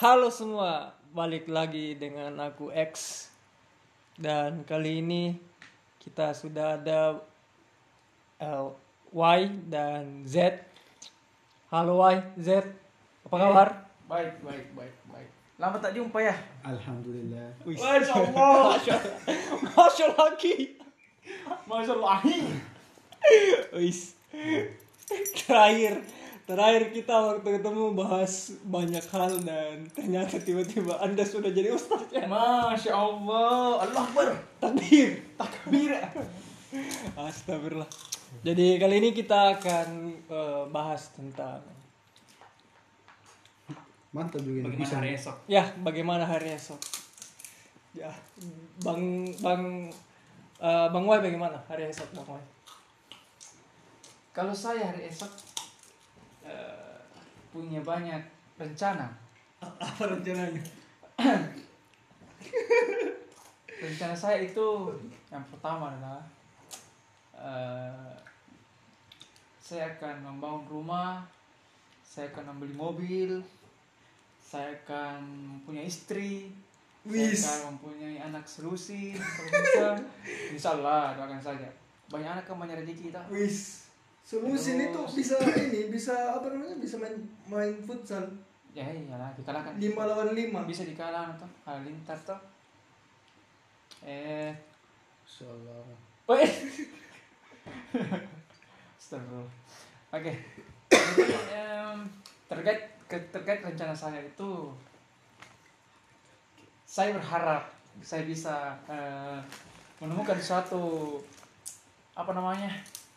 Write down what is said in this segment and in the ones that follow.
Halo semua, balik lagi dengan aku X dan kali ini kita sudah ada eh, Y dan Z. Halo Y, Z, apa kabar? Baik, baik, baik, baik. Lama tak jumpa ya? Alhamdulillah. Wih, Masya Allah. Masya lagi. Masya Allah. Wis. Terakhir, terakhir kita waktu ketemu bahas banyak hal dan ternyata tiba-tiba Anda sudah jadi ustaz ya. Masya Allah. Allah Akbar. Takbir. Takbir. Astagfirullah. Jadi kali ini kita akan eh, bahas tentang Mantap juga ini Bagaimana bisa. hari esok? ya bagaimana hari esok. Ya, Bang Bang eh, Bang Wai bagaimana hari esok Bang Wai? Kalau saya hari esok eh, punya banyak rencana. Apa rencananya? Rencana saya itu yang pertama adalah eh, saya akan membangun rumah, saya akan membeli mobil, saya akan punya istri, Wis. saya akan mempunyai anak selusin kalau bisa. Insya Allah doakan saja. Banyak anak kan banyak rezeki kita. Wis. Solusi ini tuh bisa ini bisa apa namanya bisa main main futsal Ya iyalah dikalahkan. lima lawan lima. Bisa dikalahkan tuh Halilintar tuh. Eh, Insyaallah. Woi. Astagfirullah. Oke. Jadi em, terkait ke- terkait rencana saya itu saya berharap saya bisa eh, menemukan suatu apa namanya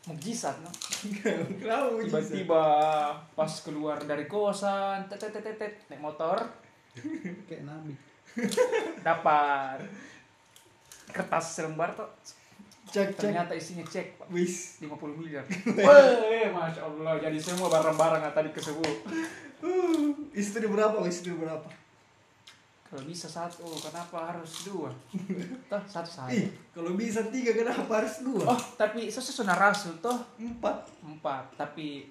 mukjizat no? Tiba-tiba pas keluar dari kosan tet tet tet tet, naik motor Kayak nabi. dapat kertas selembar tuh Cek cek. ternyata isinya cek Pak. Wis. 50 miliar. Wih, masya Allah. Jadi semua barang-barang yang tadi kesebut. Uh, istri berapa? Istri berapa? Kalau bisa satu, kenapa harus dua? Toh satu saja. Ih, kalau bisa tiga kenapa harus dua? Oh, tapi sesuai rasul toh Empat. empat. Tapi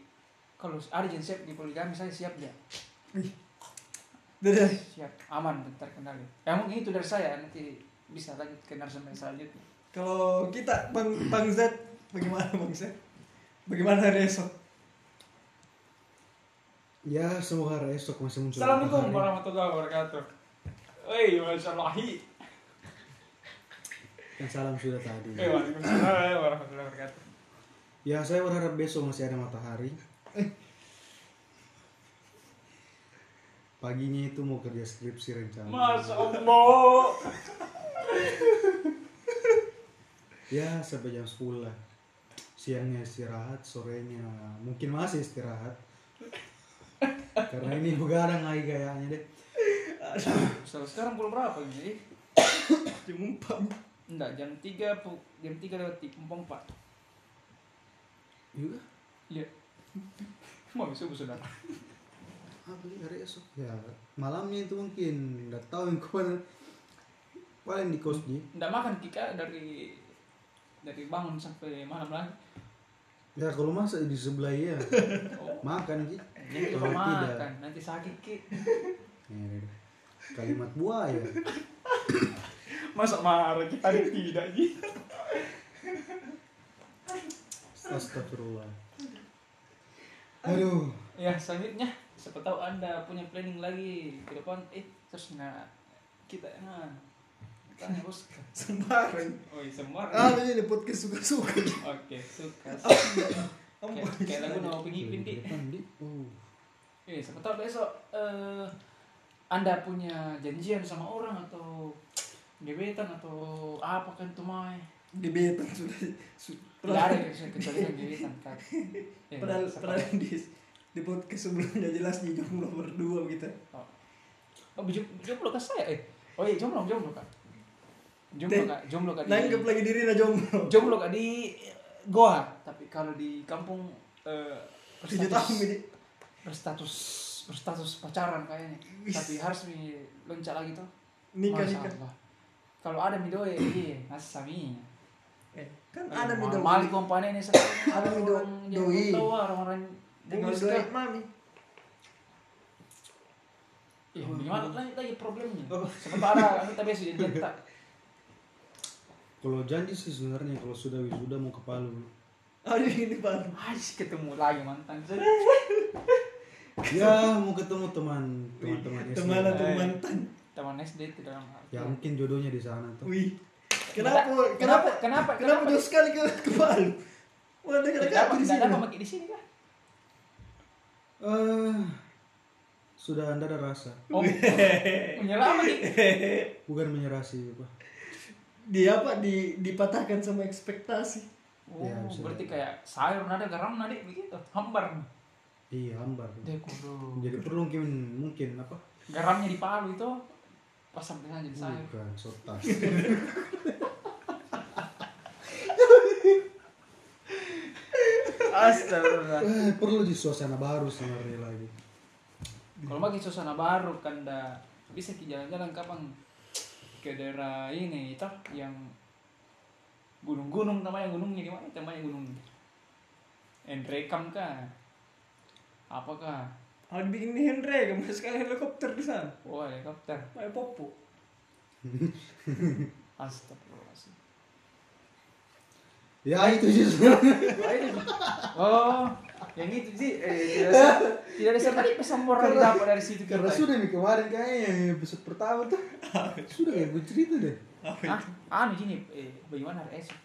kalau ada yang siap di poligami saya siap dia. Dadah. Siap, aman, terkendali. Ya mungkin itu dari saya nanti bisa lanjut ke narasumber selanjutnya. Kalau kita Bang Bang Z bagaimana Bang Z? Bagaimana hari esok? Ya semoga hari esok masih muncul. Assalamualaikum warahmatullahi wabarakatuh. Woi, masya Allah. Kan salam sudah tadi. Eh, waalaikumsalam warahmatullahi wabarakatuh. Ya saya berharap besok masih ada matahari. Paginya itu mau kerja skripsi rencana. Masya Allah. Ya sampai jam 10 lah. Siangnya istirahat, sorenya mungkin masih istirahat. Karena ini begadang lagi kayaknya deh. So, sekarang pukul berapa ini? Jam empat. Enggak, jam 3 pu- jam 3 lewat 4. Juga Iya. Mau subuh saudara. apa sih hari esok? Ya malamnya itu mungkin nggak tahu yang ke mana. Paling di kos Ji. Enggak makan Kika dari dari bangun sampai malam lagi. Ya kalau masak di sebelah ya Oh, makan Ji. jadi Kalau lupa tidak. makan, nanti sakit Ki. Kalimat buaya. Masa marah kita tidak Ji? Astagfirullah. Aduh. Ya, selanjutnya siapa tahu Anda punya planning lagi ke depan eh terus nah kita nah tanya bos Sembarang. oh iya semua Ah, ini podcast suka-suka. oke suka Kamu kayak, kayak lagu nama pengipin di Depan di. Oh. Eh, siapa tahu besok eh, Anda punya janjian sama orang atau gebetan atau apa kan tuh Mai? Gebetan sudah. su- Tidak ada kecuali gebetan kan. Eh, Padahal padahal di di podcast sebelumnya jelas di jomblo berdua gitu. Oh, jom- jomblo kan saya eh. Oh iya jomblo jomblo kan. Jomblo kak, jomblo kak di Nanggap lagi diri na jomblo. jomblo kak di Goa, tapi kalau di kampung eh tahun ini. Berstatus pacaran kayaknya. Tapi harus loncat lagi tuh. Nikah Masya nikah. Allah. Kalau ada midoe, iya, asami. Eh, kan ada nih doi. Mali kompane ini. Ada mi do- orang yang doi. tahu orang-orang Tinggal doi kan. mami. Ih, Oh, Gimana lanjut lagi problemnya? Oh. Sementara kita biasa janjian tak. Kalau janji sih sebenarnya kalau sudah wisuda mau ke Palu. Aduh ini baru. Aji ketemu lagi mantan. Ya mau ketemu teman teman-teman SD. Teman atau mantan. Teman SD itu dalam arti. Ya mungkin jodohnya di sana tuh. Wih. Kenapa? Kenapa? Kenapa? Kenapa? Kenapa jauh sekali ke ke Palu? Wah, dekat-dekat Kenapa di sini. pakai di sini kah? Eh sudah anda ada rasa. Oh, menyerah apa nih? Bukan menyerah sih, Pak. Dia apa? Di dipatahkan sama ekspektasi. Oh, Ya, berarti kayak sayur nada garam nada begitu. Hambar. Iya, hambar. Deh kudu. Jadi perlu mungkin mungkin apa? Garamnya di Palu itu pas sampai sana jadi sayur. Bukan sotas. Astagfirullah. eh, perlu di suasana baru sebenarnya lagi. Kalau pakai suasana baru kan dah bisa ke jalan-jalan kapan ke daerah ini itu yang gunung-gunung namanya gunungnya di mana namanya gunung Endrekam kah? Apakah? Ada bikin di Hendra, kamu sekali helikopter di sana. Oh helikopter. Kayak popo. Astagfirullahaladzim. Ya itu sih. Oh, ini. Oh, yang itu sih eh, tidak ada tidak ada tadi pesan moral yang dapat dari situ Karena kita. sudah nih kemarin kayaknya yang episode pertama tuh. sudah kayak gue cerita deh. Ah, anu gini, eh, bagaimana hari esok?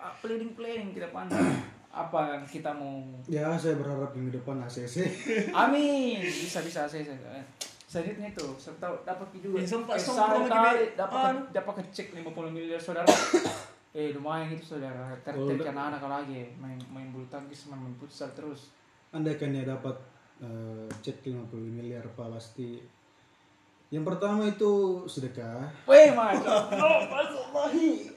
Ah, planning planning kita pandang apa yang kita mau Ya saya berharap minggu depan ACC. Amin. Bisa bisa saya saya. Selanjutnya itu, saya tahu dapat juga. Ya, sempat- Eh, sempat lagi kali deh. dapat dapat kecek 50 miliar saudara. eh lumayan itu saudara. Oh, Tertek udah. anak-anak lagi main main bulu tangkis main, main futsal terus. Anda kan ya dapat eh, cek 50 miliar Pak pasti. Yang pertama itu sedekah. Weh mas,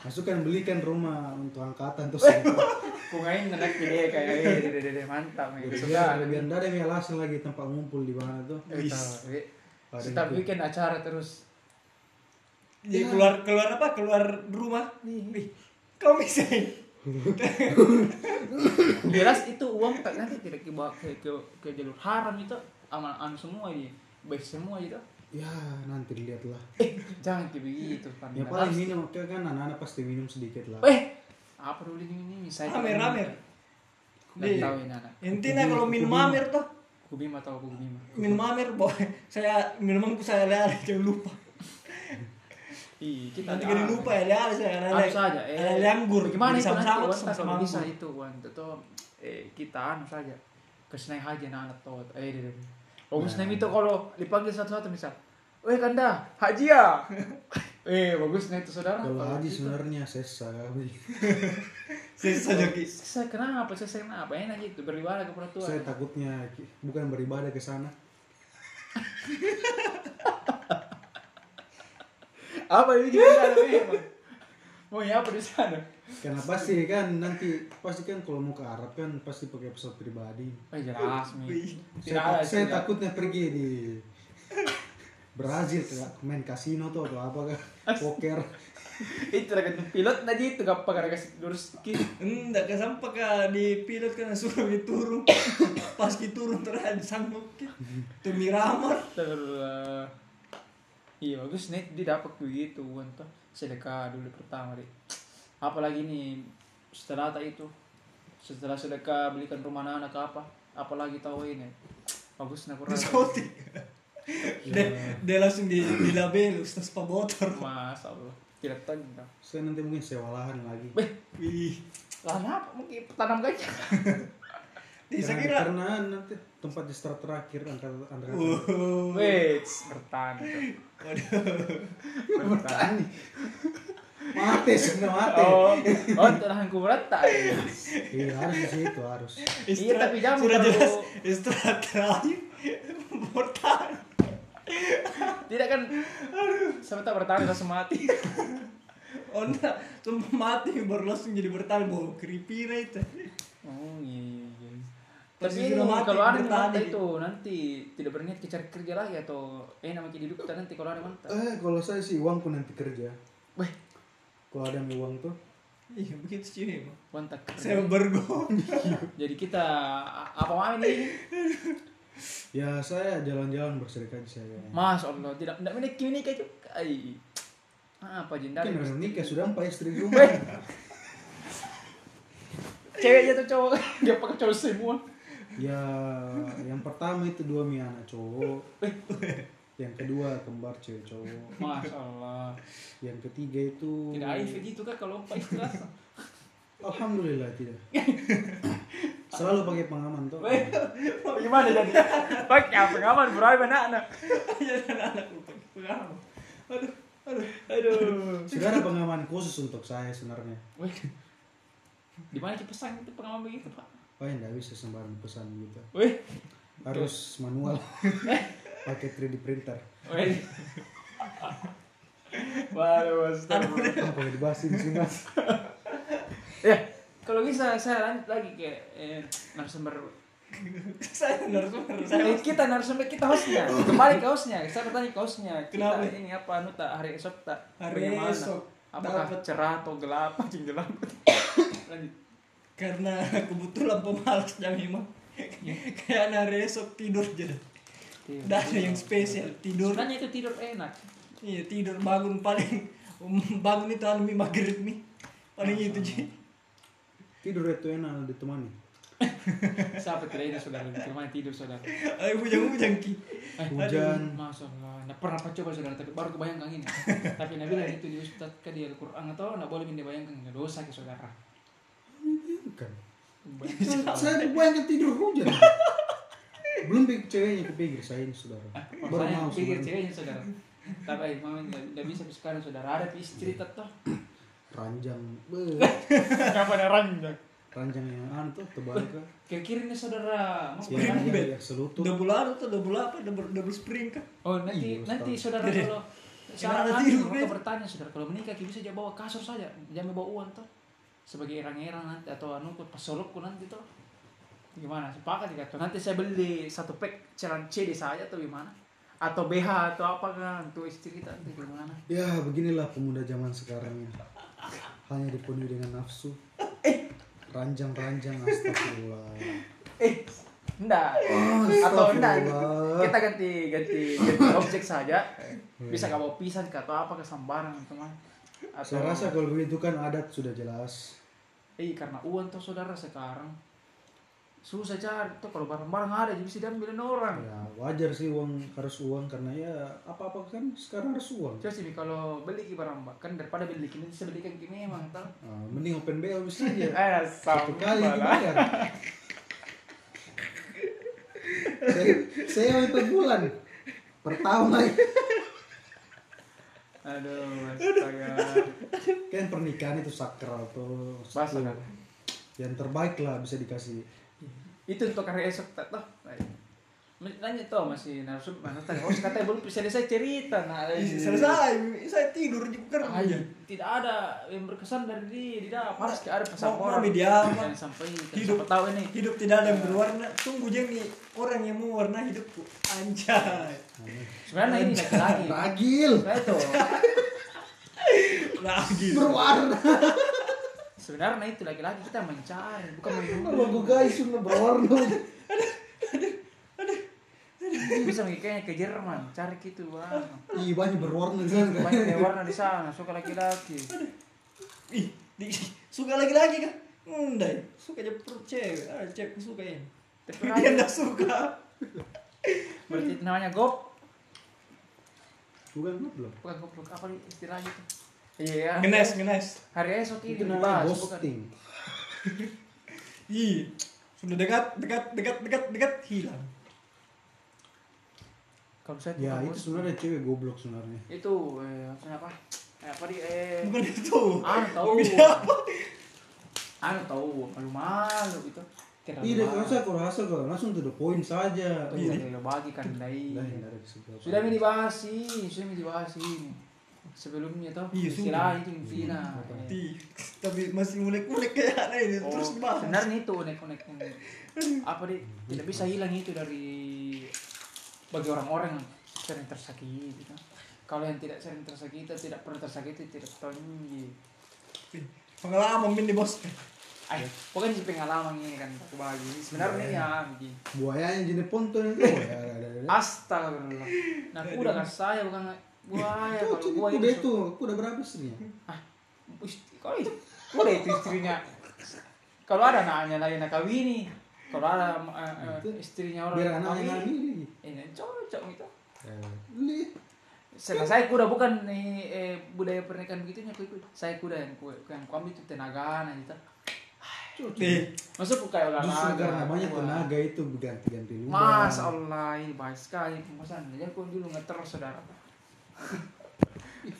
Masukkan belikan rumah untuk angkatan terus kungain nenek dia kayak eh dede dede mantap nih. Sudah. biar ada yang alasan lagi tempat ngumpul di mana tuh. Setiap gitu. weekend acara terus. Jadi keluar keluar apa? Keluar rumah. Wih, kau bisa. Jelas itu uang tak nanti tidak dibawa ke, ke, ke jalur haram itu aman anu semua ini baik semua itu. Ya nanti dilihatlah. Eh jangan kayak begitu kan. Ya paling minum kan anak-anak pasti minum sedikit lah. Eh apa dulu ini ini saya Amer, amer. Nggak tahu ini anak. Intinya kalau minum amer tuh Kubima atau kubima. minum amer boy saya minumanku saya lihat jangan lupa Iya kita nanti lupa ya lihat saya lihat saja. Eh, ada anggur Bagaimana itu nanti sama sama bisa itu Wan itu eh kita anu saja ke Senai Haji anak tuh eh bagus Nah. itu kalau dipanggil satu-satu misal. Weh kanda, haji ya. eh bagus itu saudara. Kalau haji gitu. sebenarnya sesa kami. sisa joki Saya kenapa? Saya kenapa? Enak gitu beribadah kepada Tuhan. Saya takutnya bukan beribadah ke sana. Apa ini di sana? Weh, Bang? Mau ya apa di sana? Karena pasti kan nanti pasti kan kalau mau ke Arab kan pasti pakai pesawat pribadi. Eh jelas mi. Tidak Saya, ada. saya tidak. takutnya pergi di Brazil ke main kasino tuh atau apa kan poker. Itu lagi pilot tadi itu gak pakai kasih lurus sedikit. enggak kesampak ke di pilot kan suruh diturun pas diturun terus sanggup tuh miramar Terus iya bagus nih dia dapat begitu untuk sedekah dulu pertama deh. Apalagi nih? Setelah tak itu setelah sedekah belikan rumah anak apa? Apalagi tahu ini? Bagus nih kurang. Diskotik dia, dia langsung di di label ustaz pabotor mas Allah. Tidak tahu enggak Saya nanti mungkin sewa lahan lagi. Beh, wih. Lahan apa mungkin tanam gajah. Bisa kira karena nanti tempat di start terakhir antara antara oh. Wait bertani bertani. Mati sudah mati. oh oh untuk lahan kuburan tak Iya harus di situ harus. Iya, tapi jangan sudah jelas istirahat terakhir bertahan tidak kan sampai tak bertani langsung mati. Oh enggak. Mati baru langsung jadi bertahan bawa keripina itu. Oh iya iya tapi kalau ada mantap itu nanti tidak berniat cari kerja lagi atau eh nama hidup kita nanti kalau ada mantap Eh kalau saya sih uangku nanti kerja. weh Kalau ada yang uang tuh iya begitu sih emang mantap saya bergo jadi kita apa mau ini Ya saya jalan-jalan berserikat saya. Mas Allah, tidak tidak menikah menikah juga. Apa jinda? Mungkin udah nikah sudah empat istri rumah. Ceweknya tuh cowok, dia pakai cowok semua. Ya, yang pertama itu dua mi anak cowok. Yang kedua kembar cewek cowok. Mas Allah. Yang ketiga itu Tidak aif gitu kan kalau empat istri rasa. Alhamdulillah tidak. Selalu pakai pengaman tuh. Gimana jadi? Pakai apa ngaman berapa anak-anak? Jadi anak lupa pengalaman. Aduh, aduh. Aduh. Sudah ada pengaman khusus untuk saya sebenarnya. Di mana kita pesan itu pengalaman begitu, Pak? Oh ya nggak bisa sembarang pesan gitu. Wih. Harus manual. pakai 3D printer. Wih. Waduh, astagfirullah. Apa yang dibahas ini sih mas? Ya, kalau bisa saya lanjut lagi ke eh, narasumber Saya narasumber Eh, saya. kita narasumber kita hostnya kembali ke hostnya saya bertanya ke hostnya kita Kenapa? ini apa anu tak hari esok tak Hari bagaimana? esok apakah dapat. cerah atau gelap anjing gelap lanjut Karena kebetulan pemalas jam memang. Kayak hari esok tidur aja. Tidak ada yang spesial tidur. sebenarnya itu tidur enak Iya tidur bangun paling bangun itu anu maghrib mi paling itu sih. Tidur itu enak ditemani. siapa tidak ini saudara gimana tidur saudara Ayo bujang-bujang ki. eh, Hujan. masya Allah nah, pernah apa coba saudara tapi baru kebayangkan ini tapi Nabi bilang itu di Ustaz ke di Al-Quran atau nggak boleh dibayangkan nggak dosa ke saudara Bukan. Saya bayangkan tidur hujan. Belum pikir ceweknya kepikir saya ini saudara. Baru mau pikir ceweknya saudara tapi mama nggak bisa sekarang saudara ada istri tetap ranjang. Kenapa ada ranjang? ranjang yang anu tuh tebal kah? Ke kiri nih saudara. Mau Ya, ke mana? ya, ya, selutut. Double anu tuh double apa? Double double spring kah? Oh nanti Iya, nanti saudara kalau tidur, nanti bertanya saudara kalau menikah kita bisa aja bawa kasur saja jangan bawa uang tuh sebagai erang-erang nanti atau anu pas solokku nanti tuh gimana? Sepakat ya tuh nanti saya beli satu pack celan CD saja atau gimana? Atau BH atau apa kan untuk istri kita nanti gimana? Ya beginilah pemuda zaman sekarang ya. Hanya dipenuhi dengan nafsu. Ranjang-ranjang astagfirullah. eh enggak Oh, atau enggak kita ganti ganti ganti objek saja. Bisa nggak bawa pisang ke atau apa ke sambaran teman atau Saya rasa kalau begitu kan adat sudah jelas. Eh karena uang tuh saudara sekarang susah cari tuh kalau barang-barang ada jadi bisa diambilin orang Ya wajar sih uang harus uang karena ya apa-apa kan sekarang harus uang. Coba sih kalau beli ki barang kan daripada beli kini saya belikan kini memang tau Ah, mending open BO bisa aja. eh Satu kali dibayar. saya, saya per bulan. Per tahun lagi. Aduh astaga Kan pernikahan itu sakral tuh. Basah kan? Yang terbaik lah bisa dikasih. itu untuk hari esok toh nanya tuh masih narsum mana tadi oh katanya belum selesai cerita nah Ih, Selesai, saya tidur di kerja. Tidak ada yang berkesan dari dia tidak harus ada pesan Mau- orang mau dia apa? yang sampai Hidup. tahu ini Hidup tidak ada yang berwarna. Tunggu Jemi orang yang mewarna hidupku. Anjay. sebenarnya ini laki-laki Ragil. Nah, itu Lagi. Berwarna. sebenarnya itu laki-laki kita mencari bukan gue guys sudah berwarna. bisa kayaknya ke Jerman cari gitu bang Ih banyak berwarna di sana. banyak yang warna di sana suka laki-laki Ih, di, suka lagi-lagi kan? Enggak, suka aja perut cewek. Ah, cewek suka ini. tapi Dia enggak suka. berarti namanya gop Bukan belum. bukan goblok apa istilahnya itu iya Ngenes, ngenes. hari esok ini dibahas ghosting. Ih, sudah dekat, dekat, dekat, dekat, dekat hilang. Kalau saya Ya itu sebenarnya cewek goblok sebenarnya. itu eh apa eh, apa di eh Bukan itu. anu tahu apa? anu tahu malu-malu gitu Tidak Tidak malu. rasa kau langsung to the point saja. Tuh, Iya. udah bagi kan dai tidak ada sudah ini dibahas sih sudah ini dibahas ini sebelumnya tuh Iya, istilah itu Vina Ti, tapi masih mulek-mulek kayak anak ini Oh, terus dibahas. sebenarnya itu unek-unek apa di tidak bisa hilang itu dari bagi orang-orang yang sering tersakiti gitu. kalau yang tidak sering tersakiti tidak pernah tersakiti tidak tahu ini Pengalaman min di bos. Ay, pokoknya si pengalaman ini kan aku bagi. Sebenarnya ya, begini. buayanya jenis ponton itu ya Astagfirullah. Nah, aku udah kasih saya bukan buaya kalau Itu buaya kuda itu. kuda berapa istrinya Ah, kalau itu, kuda itu istrinya. Kalau ada anaknya lain nak kawini. Kalau ada eh, eh, istrinya orang biar yang anaknya nami ini cocok gitu. li Setelah saya kuda bukan eh, eh, budaya pernikahan begitunya aku ikut. Saya kuda yang ku yang ku ambil itu tenaga gitu. Nih, Masuk kayak justru olahraga. karena banyak Wah. tenaga itu ganti-ganti lubang Mas Allah ini baik sekali pembahasan. Jadi aku dulu ngeter saudara.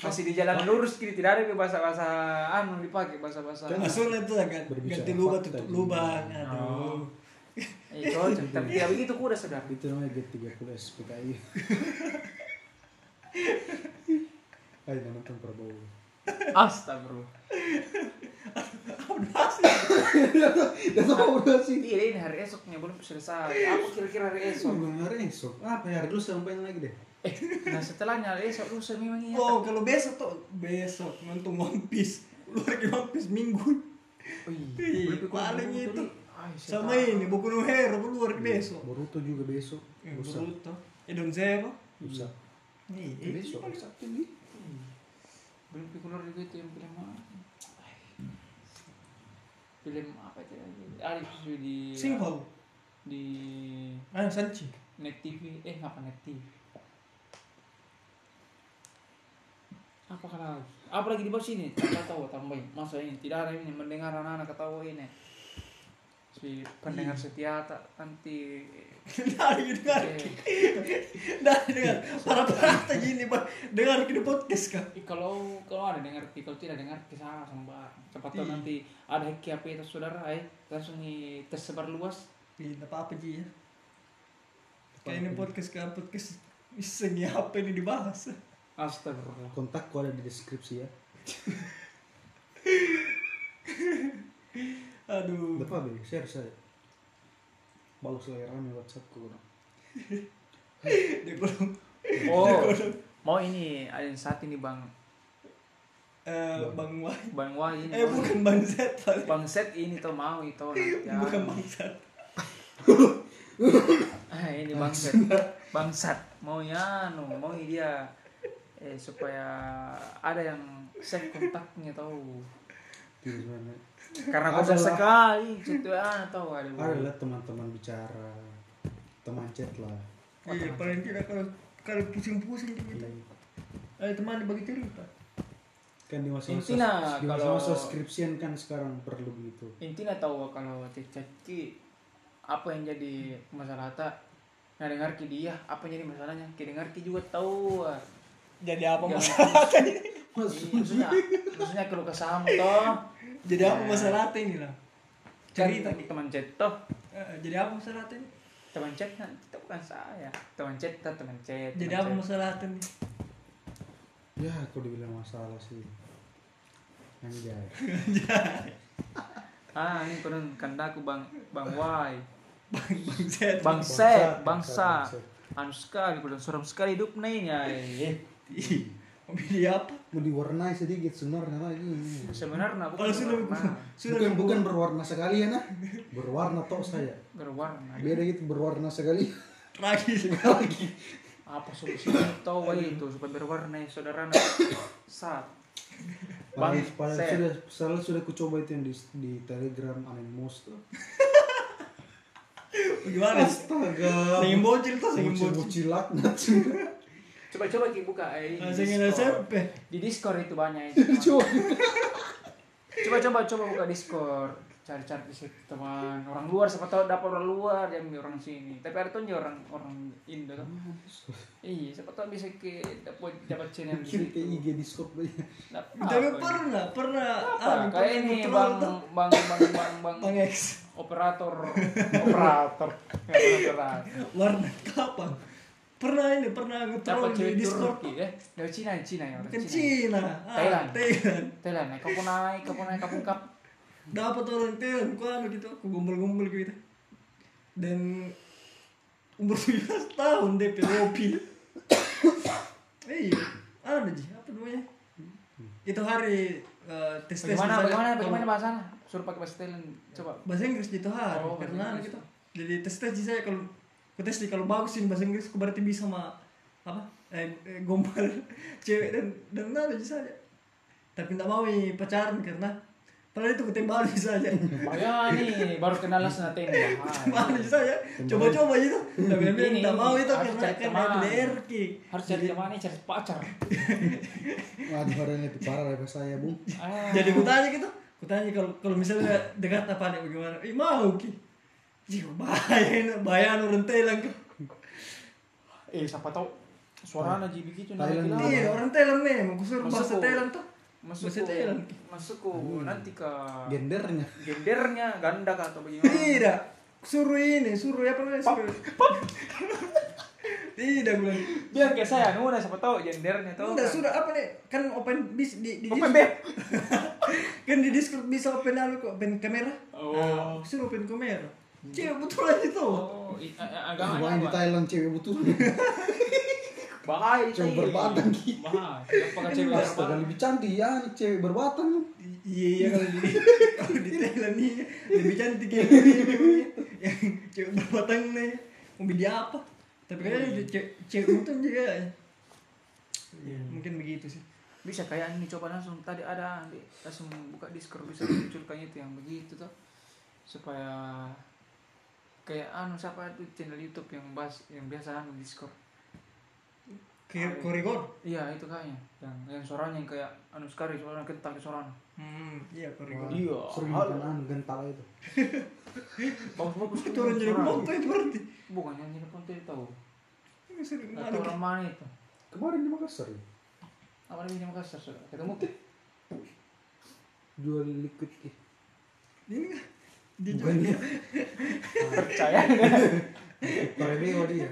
Masih di jalan lurus kiri tidak ada bahasa-bahasa anu dipakai bahasa-bahasa. Kan itu kan Berbicara ganti lubang tutup lubang. Oh. Aduh. Eh cocok. Tapi tidak begitu kuda saudara. itu namanya G30 SPKI Ayo nonton Prabowo Astagfirullah. Udah tahu udah sih Iya ini hari esoknya belum selesai. Apa kira-kira hari esok? Belum hari esok apa ya hari dulu sampai lagi deh Eh, nah setelahnya hari esok lusa memang iya. Oh, kalau besok tuh besok nonton One Piece. Lu lagi One Piece minggu. Oh, iya. Paling itu. Ay, Sama tahu. ini buku no Hero keluar besok. Boruto juga besok Eh, lusa Boruto. Edon Zero. lusa Nih, Eh, besok Sabtu nih Iya. Belum keluar juga itu yang film mana? Ay. Film apa itu? Ada itu di Singhole. di Ah, Sanchi. Net TV. Eh, ngapa Net TV? Apa kalau apa lagi di bawah sini? Tidak tahu tambahin. Masa ini tidak ada ini mendengar anak-anak ketawa ini. Si pendengar setia tak nanti Dari dengar. Dari dengar. Para para gini, Bang. Dengar di podcast kah? Ih, kalau kalau ada dengar kalau tidak dengar kisah sama Mbak. Cepat tahu Iya. nanti ada hack apa itu saudara eh langsung tersebar luas. Tidak apa-apa Ji ya. Kayak ini podcast ke podcast iseng ya apa ini dibahas. Astagfirullah. kontakku ada di deskripsi ya Aduh. Udah apa be share saya balas lagi rame whatsappku Dia belum Oh, mau ini ada yang saat ini Bang eh Bang Wai. Bang Wah ini. Eh Bang. bukan Bang Z. Pak. Bang Set ini tuh mau itu nanti. ya. Bukan Bang Z. Ah, ini Bang Set. Bang Sat mau ya no, mau dia eh supaya ada yang save kontaknya tahu. Di mana? Karena Adalah- sekali situ ah tahu ada. adalah teman-teman bicara teman chat lah Iya, paling tidak kalau kalau pusing-pusing kita. Eh teman bagi cerita. kan di masa-masa Intinya di kalau- masa-masa skripsian kan sekarang perlu begitu intinya tahu kalau ceceki apa yang jadi masalah tak nah dengar ki dia apa yang jadi masalahnya ki dengar ki juga tahu ah. Jadi apa Jangan- masalah tadi? Iya, maksudnya maksudnya kalau kesamu toh Jadi apa masalah ini lah? Cerita Kan Ki. teman chat toh Eh, Jadi apa masalah ini? teman chat kan itu bukan saya teman chat toh teman chat Jadi apa chat. masalah ini? ya aku dibilang masalah sih anjay ah ini konon kandaku bang bang Wai Bang Bang Z. bang Set bangsa anu sekali konon suram sekali hidupnya ya Pilih apa? mau diwarnai sedikit sebenarnya lagi sebenarnya bukan Kalau sudah berwarna. sudah bukan bukan berwarna sekali ya nah berwarna toh saya. Berwarna. Beda gitu berwarna sekali. Tragis. apa solusinya? Tahu itu supaya berwarna ya, saudara. Saat. Bang Set. sudah selalu sudah ku coba itu yang di, di telegram anonymous tuh. Gimana? astaga. Singin bocil tuh, bocil bocil. bocil laknat coba coba ki buka eh, di. SMP. di Discord itu banyak itu coba. Coba buka Discord. Cari-cari di situ teman. Orang luar siapa tahu dapat orang luar yang orang sini. Tapi ada tuh orang orang Indo tuh. Iya siapa tahu bisa ke dapat dapat channel di situ. IG discord banyak. Dapat Tapi pernah, pernah. apa? Anu, kayak ini bang tuh. bang bang bang bang Bang. X. operator operator. Operator. Warna kapan? Pernah ini, pernah nge-troll dapat di Discord. Eh dari Cina Cina ya orang Cina Cina. Ah, Thailand. Thailand. Thailand naik kapun naik kapun naik kapun kap Dapat orang Thailand, ku anu gitu, aku gombal-gombal gitu. Dan umur 17 tahun DP Ropi. Iya, ada Ji, apa namanya? Itu hari eh, tes tes Bagaimana bagaimana bagaimana bahasanya? Suruh pakai bahasa Thailand. Coba. bahasa Inggris gitu har Oh, bahasa karena gitu jadi tes tes sih saya kalau aku tes kalau bagusin bahasa Inggris aku berarti bisa sama apa eh, eh, gombal cewek dan dan nggak saja tapi tidak mau nih pacaran karena padahal itu ketembak saja Bahaya nih, baru kenal sama tembak. Mana saja coba-coba gitu tapi dia Ini, tidak mau ini, itu harus karena karena. LDR ki Harus cari teman nih, cari pacar. Waduh, badannya itu parah daripada saya, Bung. Ah. jadi aku tanya gitu aku tanya kalau kalau misalnya dekat apa nih bagaimana ih mau ki Jih, bahaya bahaya Thailand ki Eh, siapa tahu suaranya jadi begitu Thailand nanti Iya, orang Thailand memang. Aku suruh bahasa Masuk. Thailand tuh. Masuk Bahasa Thailand. Masuk ke nanti ke Gendernya. gendernya ganda kah atau bagaimana? Tidak. Suruh ini, suruh apa namanya? Suruh. Tidak bilang. Biar kayak saya, nuna siapa tahu gendernya tahu. Enggak, kan? sudah apa nih? Kan open bis di di Open bed. Kan di Discord bisa open anu kok, open kamera. Oh. Nah, suruh open kamera. Cewek betul aja tuh. Oh, i- a- a- agamanya Wah, di? Thailand cewek butuh. Bahaya itu. berbatang gitu. Bahaya. Kenapa cewek berbatang? lebih cantik ya, nih cewek berbatang. Iya, iya kalau di kalau di Thailand nih lebih cantik yang ini yang cewek berbatang nih. Mau beli apa? Tapi kayaknya cewek cewek itu juga. Iya, mungkin begitu sih. Bisa kayak ini coba langsung tadi ada di- langsung buka Discord bisa munculkan itu yang begitu tuh. Supaya kayak anu siapa itu channel YouTube yang bahas yang biasa anu Discord. Ke koridor. Iya itu kayaknya yang yang suaranya yang kayak anu sekali suaranya kental suaranya. Hmm, iya koridor. Iya. Sering makan anu gental itu. Bagus bagus. Itu orang jadi itu berarti. Bukan yang jadi itu tahu. Ini sering mana orang mana itu? Kemarin di Makassar ya, Apa namanya Makassar sudah ketemu? jual liquid eh. Ini kan dia Bukan juga dia. Percaya? Parebeo dia.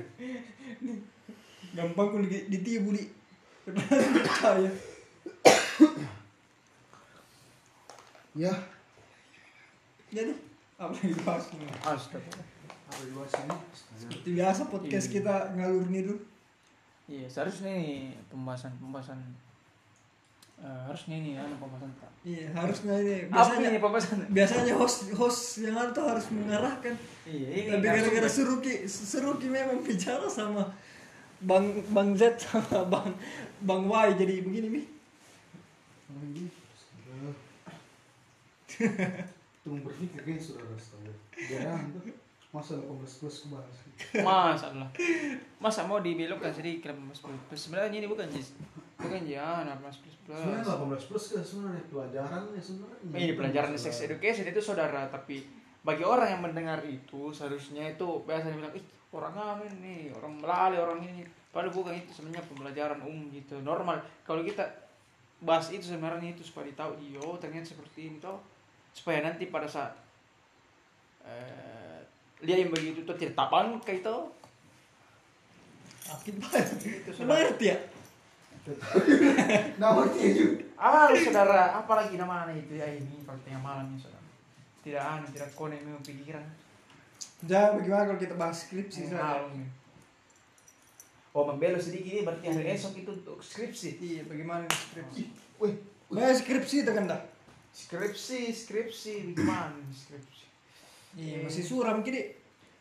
gampang kalau di ditibu di percaya. Ya, Jadi apa yang dibahas ini? Astaga. apa di bawah sini? Seperti biasa podcast Iya. kita ngalur ngidul. Iya, seharusnya nih pembahasan pembahasan eh, harusnya ini ya pembahasan tak. Iya, harusnya ini Apa biasanya ini pembahasan? biasanya host host yang tuh harus mengarahkan. Iya, ini Tapi gara-gara Suruki Suruki memang bicara sama Bang Bang Z sama Bang Bang Y jadi begini nih. Tunggu berpikir kan sudah astaga. Jarang tuh. Masa 18 plus kebahas. Mas Allah. Masa mau dibelokkan sedikit 18 plus plus. Sebenarnya ini bukan jis. Bukan ya 18 plus plus. Sebenarnya 18 plus kan sebenarnya pelajaran ya sebenarnya. Ini pelajaran sex education itu saudara, tapi bagi orang yang mendengar itu seharusnya itu biasa dibilang ih orang ngamen nih, orang melalui orang ini. Padahal bukan itu sebenarnya pembelajaran umum gitu, normal. Kalau kita bahas itu sebenarnya itu supaya tahu iyo ternyata seperti ini toh supaya nanti pada saat eh, dia yang begitu tuh tidak bangkai itu Akid banget. Itu ngerti ya? Nah, ya juga. ah saudara apalagi namanya itu ya ini kalau tengah malam ya saudara tidak anu tidak konek memang pikiran Jangan bagaimana kalau kita bahas skripsi nih. Oh membelok sedikit ini berarti hari esok itu untuk skripsi. Iya, bagaimana skripsi? Wih, Nah, skripsi itu kan dah. skripsi, skripsi, nih skripsi? Iya, masih suram kini.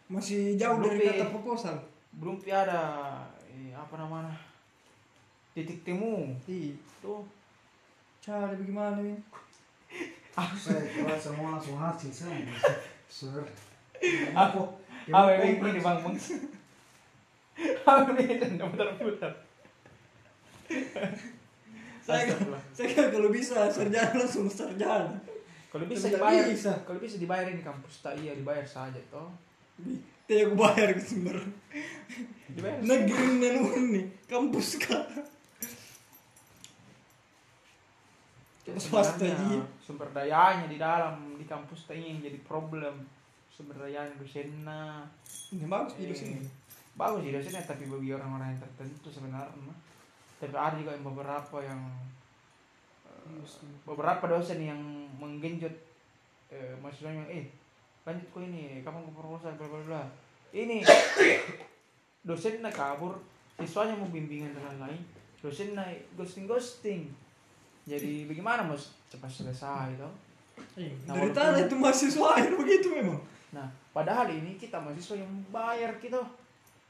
Masih jauh dari kata eh. proposal. Belum ada eh, apa namanya titik temu Iya. tuh. Cara bagaimana nih? Saya kira semua langsung hasil saya. Sur. Aku, apa yang ini bang bang? Apa ini dan? Saya, Astagfirullah. saya kira kalau bisa sarjana langsung sarjana. Kalau bisa dibayar, bisa. kalau bisa dibayar di kampus tak iya dibayar saja toh. Tidak aku bayar ke sumber. Negeri dan uni, kampus kah? Coba swasta iya. Sumber dayanya di dalam di kampus ini yang jadi problem. Sumber dayanya dosennya. Ini bagus Eh, di sini. bagus sih dosennya tapi bagi orang-orang yang tertentu sebenarnya tapi ada juga yang beberapa yang eh, beberapa dosen yang menggenjot eh, mahasiswanya eh lanjut kok ini kapan ke proposal bla bla bla ini dosennya kabur siswanya mau bimbingan dan lain-lain dosennya ghosting ghosting jadi bagaimana mas cepat selesai toh Eh, Nah, dari tanah itu mahasiswa akhir begitu memang. nah padahal ini kita mahasiswa yang bayar kita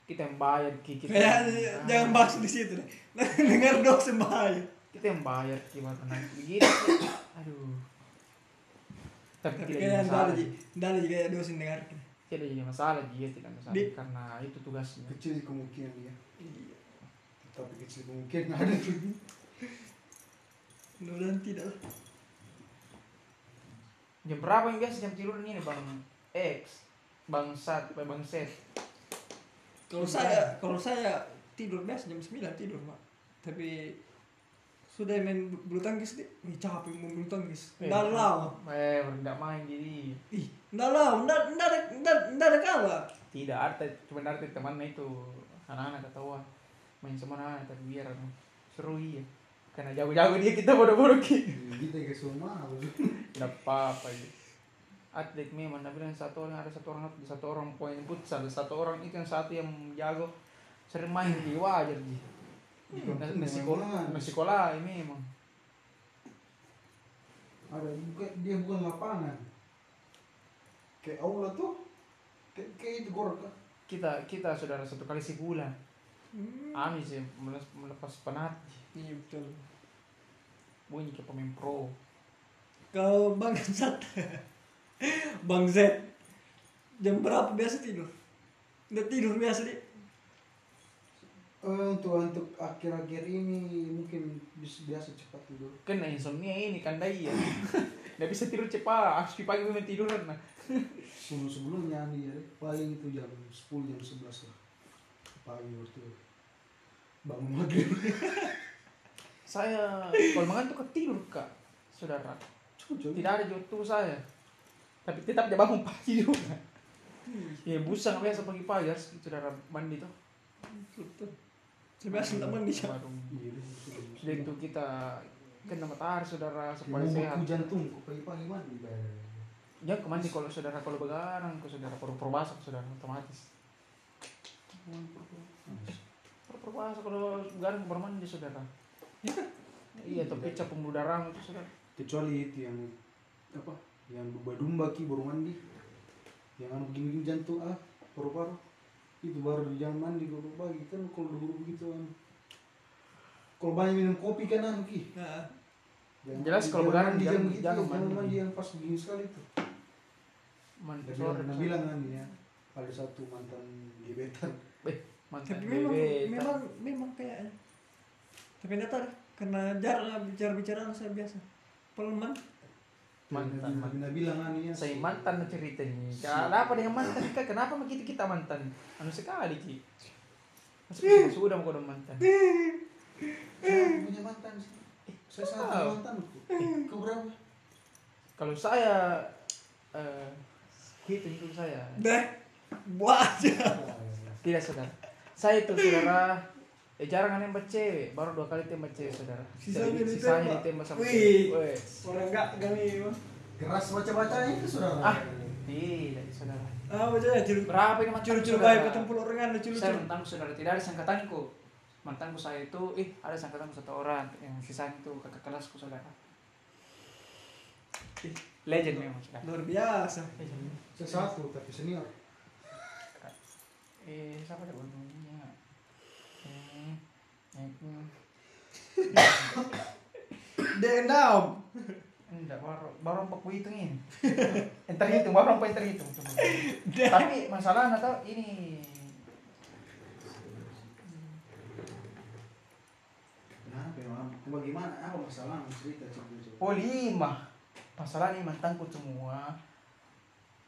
kita yang bayar ki- kita Ya, yang- jangan bahas di situ deh. Dengar dosen bahaya. kita yang bayar gimana nah, begini aduh tapi Tapi tidak masalah ndala juga ya dosen dengar. tidak jadi masalah dia tidak masalah Di- karena itu tugasnya Kecil kemungkinan dia. Tapi kecil kemungkinan ada. Mudah-mudahan tidak lah. jam berapa yang biasa jam tidur ini bang X bang Sat bang Set Kalau saya kalau saya tidur biasa jam 9 tidur, Mak. Tapi sudah main bu- bulu tangkis deh. Wih, capek mau bulu tangkis. Lama. eh tidak main jadi Ih, nggak nggak ada nggak nggak ada kalah. tidak arti cuma arti temannya itu anak-anak ketawa main sama anak tapi biar seru iya karena jago-jago dia kita bodoh-bodoh ki Kita ke semua. tidak apa-apa itu atlet memang tapi yang satu orang ada satu orang satu orang poin futsal satu orang itu yang satu yang jago sering main di wajar Nah, pun nah, sekolah nah, sekolah ini memang Ada bukan dia bukan lapangan. Kayak aula tuh. Kayak, kayak itu gorok kita kita saudara satu kali sebulan Hmm. Ami sih melepas, melepas penat Iya betul. bunyi ke pemain pro Kalau Bang Zat, Bang Z, jam berapa biasa tidur? Udah tidur biasa deh. Eh, untuk untuk akhir-akhir ini mungkin bisa biasa cepat tidur. kan insomnia ini kan dai ya nggak bisa tidur cepat harus pagi memang tiduran nah Sebelum sebelumnya nih ya, paling itu jam 10 jam 11 lah. Pagi waktu bangun maghrib. saya kalau mengantuk kan tidur kak. Saudara. Cukup tidak ada jodoh saya. Tapi tetap dia bangun pagi juga. Ya busang biasa pagi-pagi harus saudara mandi tuh. Betul. Saya biasa tak mandi. Baru Iya, sudah. sudah itu kita kena matahari saudara supaya Mau sehat. jantung kok pagi-pagi mandi. Bay. jangan ke mandi kalau saudara kalau begarang ke saudara perlu basah saudara otomatis. Perlu basah kalau begarang baru mandi saudara iya atau pecah pembuluh darah itu saudara Kecuali itu yang apa? Yang domba-domba ki baru mandi. Yang anu begini jantung ah paru-paru. Itu baru di jam mandi baru pagi kan kalau dulu begitu kan. Kalau banyak minum kopi kan anu ki. Nah, Jangan Jelas kalau begadang mandi jam begitu, jangan mandi. mandi yang pas begini sekali itu. mandi sore bilang, bilang kan ya, ada satu mantan gebetan. mantan tapi memang gebetan. memang memang kayaknya. Tapi enggak tahu deh, karena jarang bicara bicaraan saya biasa. Pelman. Mantan, Dia- mantan. dia bilang kan ya. saya mantan cerita ini ada apa dengan mantan kak kenapa begitu kita mantan anu sekali ki Masa kita sudah mau mantan Saya punya mantan sih. Saya tahu. satu mantanku. Kau berapa? kalau saya eh hitung hitung saya Deh. Buat aja. tidak saudara saya itu saudara eh jarang nembak cewek baru dua kali tembak cewek saudara Sisanya Jadi, ditembak. sisanya ditembak sama Wih. cewek. Orang enggak kami. Bang. Keras baca-baca itu saudara. ah tidak saudara Ah, baca ya curu. berapa ini mantan Curu-curu saudara? baik ketemu orang ada saya curu-curu. mantanku saudara tidak ada sangkatanku mantanku saya itu ih ada sangkatanku satu orang yang sisanya itu kakak kelasku saudara Ih, legend memang saudara Luar biasa. legend Saya satu tapi senior. eh siapa ada eh Denam. enggak baru baru empat hitung ini enter hitung baru empat enter hitung tapi masalahnya tau ini Kenapa ya? Bagaimana? Apa masalah? Cerita cerita. oh lima masalah ini mantanku semua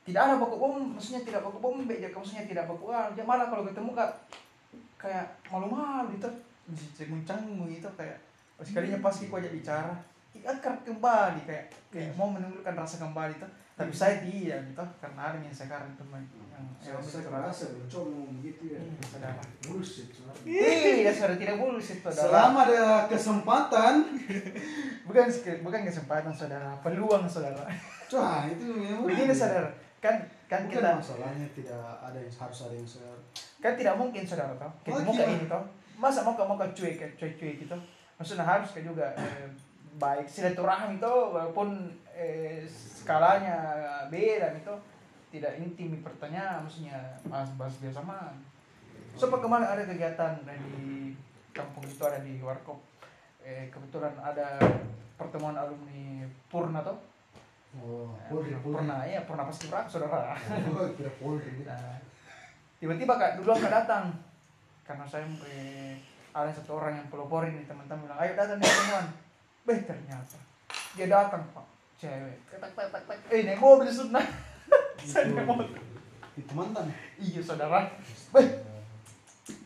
tidak ada baku bom maksudnya tidak baku bom ya maksudnya tidak baku ya malah kalau ketemu kak kayak malu-malu gitu cengcengmu gitu kayak sekalinya pas kau ajak bicara akan kembali kayak kayak mau menunjukkan rasa kembali tuh tapi saya tidak gitu karena ada yang sekarang teman yang Saya saya kerasa ngomong begitu ya. Iya, saudara. Bullshit. saudara. Ih, ya saudara tidak bullshit saudara. Selama ada kesempatan, bukan bukan kesempatan saudara, peluang saudara. Wah itu memang. Begini saudara, kan kan Bukan kita masalahnya tidak ada yang harus ada yang saya. kan tidak mungkin saudara toh kita Oh, iya. ini toh masa mau mau cuek cuek cuek gitu. Maksudnya harus kayak juga eh, baik silaturahmi itu walaupun eh, skalanya beda itu tidak intim pertanyaan maksudnya bahas-bahas biasa mah so kemarin ada kegiatan di kampung itu ada di warkop? Eh, kebetulan ada pertemuan alumni Purna tuh oh Polri Polri Purna. Ya Purna pasti berapa saudara. Oh kira Polri Nah, tiba-tiba kak duluan kak datang karena saya eh, ada satu orang yang peloporin nih teman-teman. Bilang ayo datang nih teman beh ternyata dia datang pak. Cewek. Tak tak tak tak eh naik mobil sunnah saya naik mobil. itu mantan iya saudara. Beh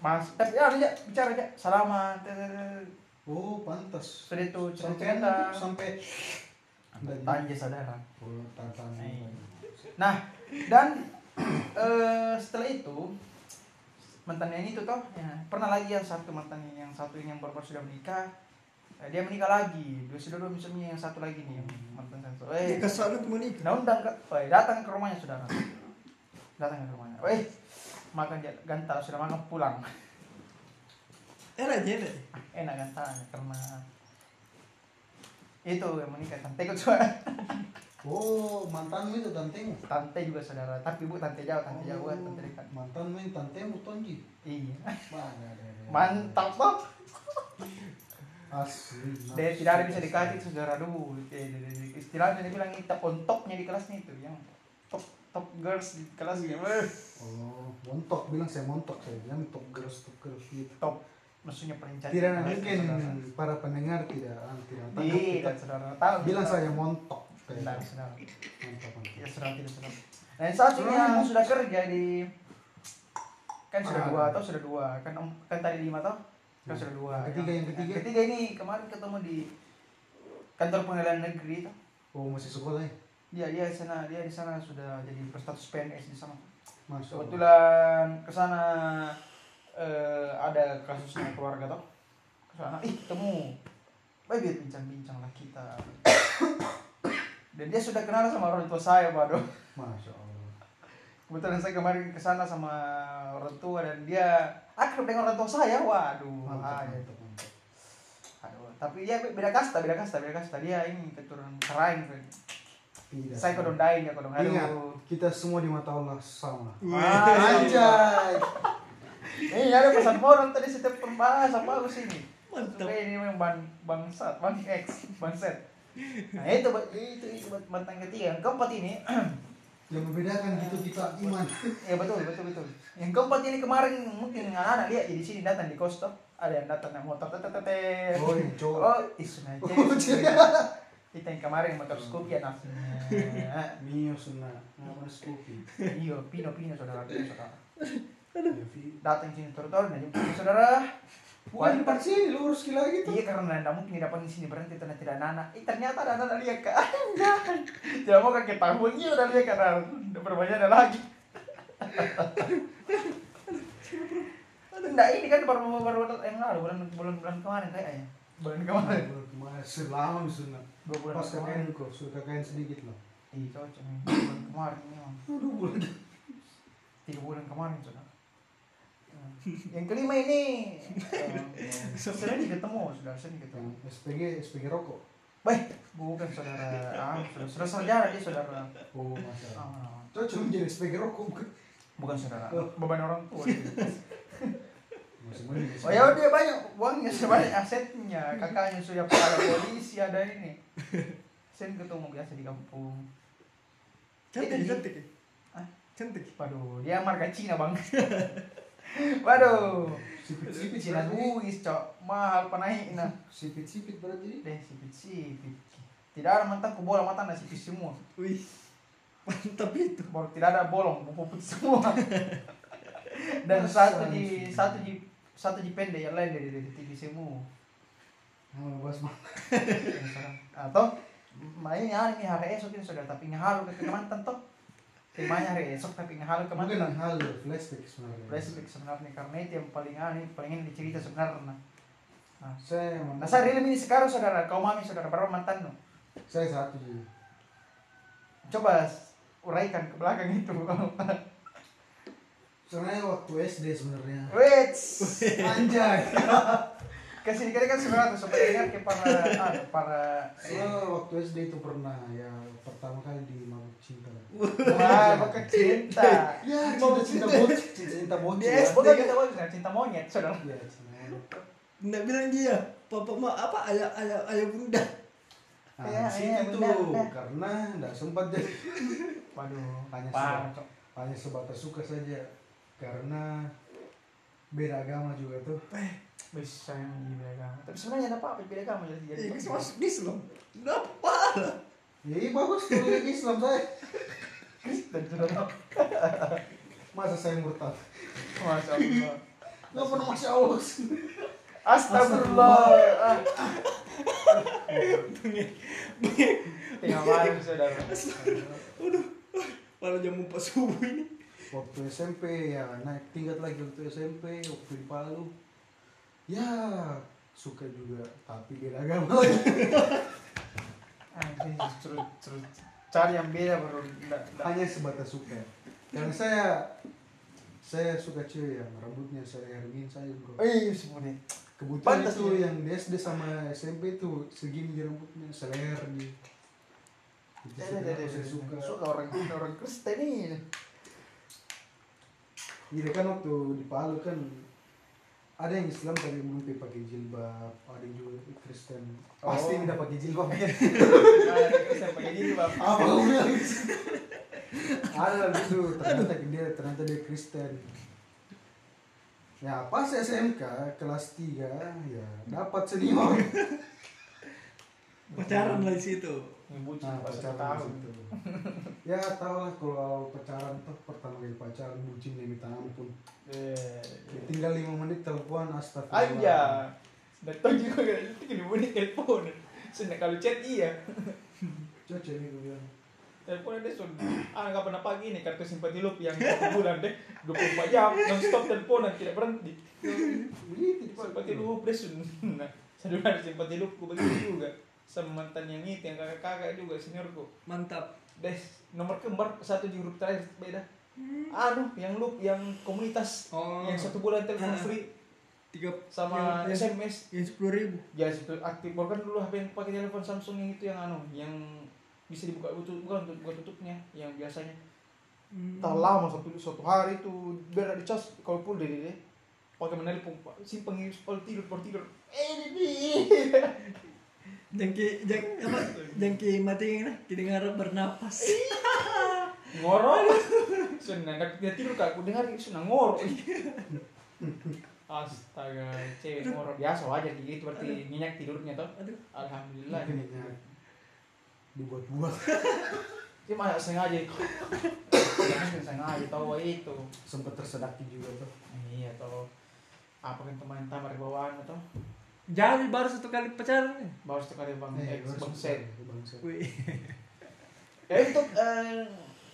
mas tapi ya aja bicara aja salaman oh pantas. Sudah itu sampai cerita sampai tanya saudara. Oh. Nah, dan eh, setelah itu mantan yang itu toh, ya, pernah lagi yang satu mantan yang satu ini yang baru sudah menikah, eh, dia menikah lagi, dua sudah dua misalnya yang satu lagi nih yang mantan satu. Eh, Eh, ke sana tuh menikah. nah undang ke, eh, datang ke rumahnya saudara, datang ke rumahnya. Eh, makan gantal sudah makan pulang, Era aja deh. enak gantalnya karena itu yang menikah tante cuma oh mantanmu itu tantemu tante juga saudara. Tapi bu tante jauh tante jauh kan tante dekat. mantanmu yang tantemu tonji iya. Mantap toh asli dia tidak ada bisa dikasih saudara. Dulu istilahnya dia bilang kita pontoknya di kelasnya itu yang top top girls di kelasnya. Weh, oh montok bilang saya montok saya bilang top girls top girls gitu. Top maksudnya cantik tidak mungkin saudara. para pendengar tidak ah, tidak tangkap tidak saudara. Tahu bilang saya montok Mantap mantap ya saudara tidak saudara nah yang satu ini yang sudah kerja di kan sudah Ah. dua atau sudah dua. Kan om- kan tadi lima toh? Kan sudah dua Yang ketiga, yang ketiga. ketiga ini kemarin ketemu di kantor pengadilan negeri itu oh masih sekolah ya? Dia dia di sana dia di sana sudah jadi berstatus PNS di sana. Masuk kebetulan ke sana eh, ada kasusnya keluarga toh. Ke sana ih ketemu. Baik biar bincang-bincang lah kita dan dia sudah kenal sama orang tua saya waduh masya allah kebetulan saya kemarin ke sana sama orang tua dan dia akrab dengan orang tua saya waduh mantap bahaya. mantap mantap Aduh, tapi dia beda kasta beda kasta beda kasta dia ini keturunan kerain kan. tidak saya kodong dain ya kodong ingat kita semua di mata Allah sama Ah, anjay Ini ada pesan moral tadi setiap pembahasan bagus ini. Mantap. Ini memang bang bangsat, bang X, bang Z. Nah itu itu itu buat mantan ketiga. Yang keempat ini, yang membedakan gitu kita iman ya betul betul betul. Yang keempat ini kemarin mungkin anak-anak lihat di sini datang di kos toh. Ada yang datang naik motor tete tete. Oh, cowok. Oh, cewek. Kita yang kemarin motor Scoopy ya nafsunya. Mio sunna apa Scoopy Iya, Pino Pino saudara Pino saudara. Datang sini nah jemput saudara. Bukan depan sini lurus gila gitu Iya karena tidak mungkin dapat di sini berhenti karena tidak ada anak. Eh ternyata ada anak lihat kak. Jangan. Tidak mau kakek tahun ini udah lihat karena berbanyak ada lagi. Enggak ini kan baru baru baru yang lalu bulan bulan bulan kemarin kayaknya. Bulan kemarin. kemarin selama sunna Dua bulan pas kemarin. Kok sudah KKN sedikit lah Iya cocok. Bulan kemarin ini memang. aduh bulan Tiga bulan kemarin sudah. Hmm. Yang kelima ini sering ketemu sudah sering ketemu. yang SPG SPG rokok Baik, bukan saudara. Ah, sudah sudah sarjana dia saudara. oh masa Ah, cocok menjadi SPG rokok bukan bukan saudara. Beban orang tua. Oh ya dia banyak uangnya, banyak asetnya. Kakaknya sudah kepala polisi ada ini. Sen ketemu biasa di kampung. Cantik, cantik. Hah? Cantik. Waduh, dia marga Cina bang. Waduh, sipit-sipit berarti Buis cok, mahal penaik nah. sipit-sipit berarti Deh sipit sipit. Tidak ada mantan bola mata nasi sipit semua. Wih. Mantap itu. Baru tidak ada bolong, putih semua. Dan satu di satu di satu di pendek yang lain dari dari tinggi semua. Nah, bahas mah atau mainnya ini hari esok ini sudah tapi ngehalu ke mantan toh temanya hari esok tapi ngehalu ke mungkin mantan hal flashback sebenarnya. Flashback sebenarnya karena itu yang paling aneh paling ini dicerita sebenarnya. Nah, saya nah saya real ini sekarang saudara kau mami saudara berapa mantan no? saya satu. Coba uraikan ke belakang itu sebenarnya waktu SD sebenarnya. Wait anjay kasih dikali kan sebenarnya supaya ingat ke para ah, para waktu SD itu pernah ya pertama kali di mabuk cinta wah bukan cinta Ya, cinta-cinta cinta. bocil, cinta-cinta bocil. dia ya. bukan cinta bocil cinta monyet saudara Iya, cinta Nggak bilang dia, papa mah apa ayah ayah ayah bunda. Nah, di iya, situ benar, karena enggak sempat deh. waduh Hanya sebatas, hanya sebatas suka saja karena beda agama juga tuh. bisa yang di beda agama tapi sebenarnya ada apa apa beda agama jadi jadi Iya, kan masuk Islam. Kenapa? Ya iya bagus tuh yang Islam saya. Kristen saudara Masa saya murtad? masya Allah Enggak pernah masya Allah. Astagfirullah. Ah. Tengah malam saudara. Pada jam 4 subuh ini. Waktu SMP ya naik tingkat lagi waktu SMP waktu di Palu. Ya suka juga tapi beda agama cari yang beda baru. Hanya sebatas suka. Karena saya saya suka cewek yang rambutnya saya hermin saya bro. Eh, semuanya. Kebetulan Pantas itu dia. yang di SD sama SMP tuh segini rambutnya seleher nih. Itu kenapa saya suka. Suka orang orang Kristen ini. Jadi kan waktu di Palu kan ada yang Islam tapi belum pakai jilbab, ada yang juga Kristen. Pasti Oh. tidak pakai jilbab. Nah, Kristen pakai jilbab. Apa ada gitu ternyata dia ternyata dia Kristen. Ya pas SMK kelas 3 ya dapat senior. Pacaran lah di situ. Ngebucin Nah, satu pacaran tahun. gitu. Ya tau lah kalau pacaran tuh pertama kali pacaran bucin yang minta ampun. Eh, Ya, tinggal 5 menit telepon astagfirullah. Aja. Datang juga kan itu kan bunyi telepon. Sudah kalau chat iya. Cocok nih gue bilang. Telepon dia sun. Ah nggak pernah pagi nih kartu simpati loop yang satu bulan deh 24 jam non stop teleponan tidak berhenti. Begitu Simpati loop deh sun. Nah, ada simpati loop gue begitu juga sama mantan yang itu yang kakak-kakak juga seniorku. Mantap. Deh nomor kembar satu di grup terakhir beda. Anu yang loop yang komunitas Oh. yang satu bulan telepon Ah. free Tiga sama yang, SMS. yang sepuluh ribu. Ya situ aktif kan dulu HP yang pakai telepon Samsung yang itu yang anu yang bisa dibuka tutup bukan untuk buka tutupnya yang biasanya Hmm. tak lama satu satu hari itu biar ada dicas kalau full deh deh pakai menelpon simpang kalau tidur kalau tidur eh ini Jangki jang apa? Jangki mati nah, kita ngarep bernapas. ngorok sudah nggak dia tidur kak. Aku dengar itu sudah ngorok astaga cewek ngorok biasa wajar gitu berarti minyak tidurnya toh. Aduh. alhamdulillah. Akhirnya dibuat-buat dia masa sengaja. Jangan sengaja tahu itu. Sempat tersedaki juga tuh iya toh. Apa kan teman tamar bawaan atau Jadi baru satu kali pacaran. ya? baru sekali bang Eh, bang. Wih. ya untuk eh,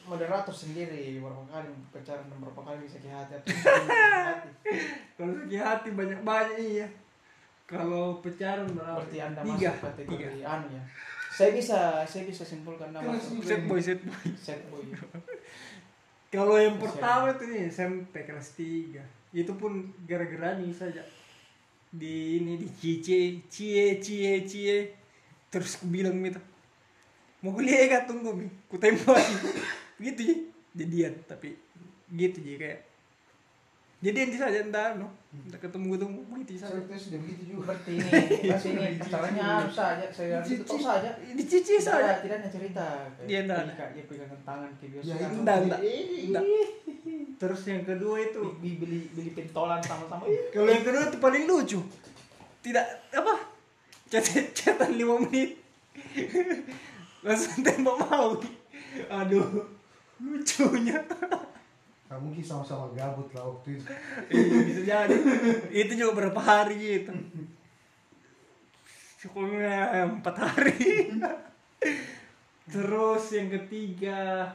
moderator sendiri berapa kali pacaran dan berapa kali bisa ke hati atau hati Kalau sakit hati banyak banyak iya. Kalau pacaran berapa? berarti anda Tiga. masuk kategori Tiga. anu ya saya bisa saya bisa simpulkan nama juga Set boy, set boy. set boy Kalau yang pertama itu nih SMP kelas 3 Itu pun gara-gara nih saja Di ini di cie cie cie cie. Terus aku bilang gitu Mau kuliah gak tunggu mi. Ku tembak. Gitu ya Jadian tapi Gitu jadi kayak Jadian saja entah no Entah ketemu-ketemu Begitu saya saja itu sudah begitu juga seperti ini ini caranya harus saja saya harus itu saja Di cici tidak saja tidak ada cerita Iya, enggak ada. Kak, dia pegangan tangan ke biasa ya itu Enggak, enggak. Eh, Enggak. Terus yang kedua itu beli beli beli pentolan sama-sama Kalau yang kedua itu paling lucu. Tidak apa? Catatan 5 menit. Langsung tembak mau. Aduh. Lucunya. Kamu mungkin sama-sama gabut lah waktu itu. Iya, bisa jadi. Itu juga berapa hari itu. Syukurnya empat hari. Terus yang ketiga.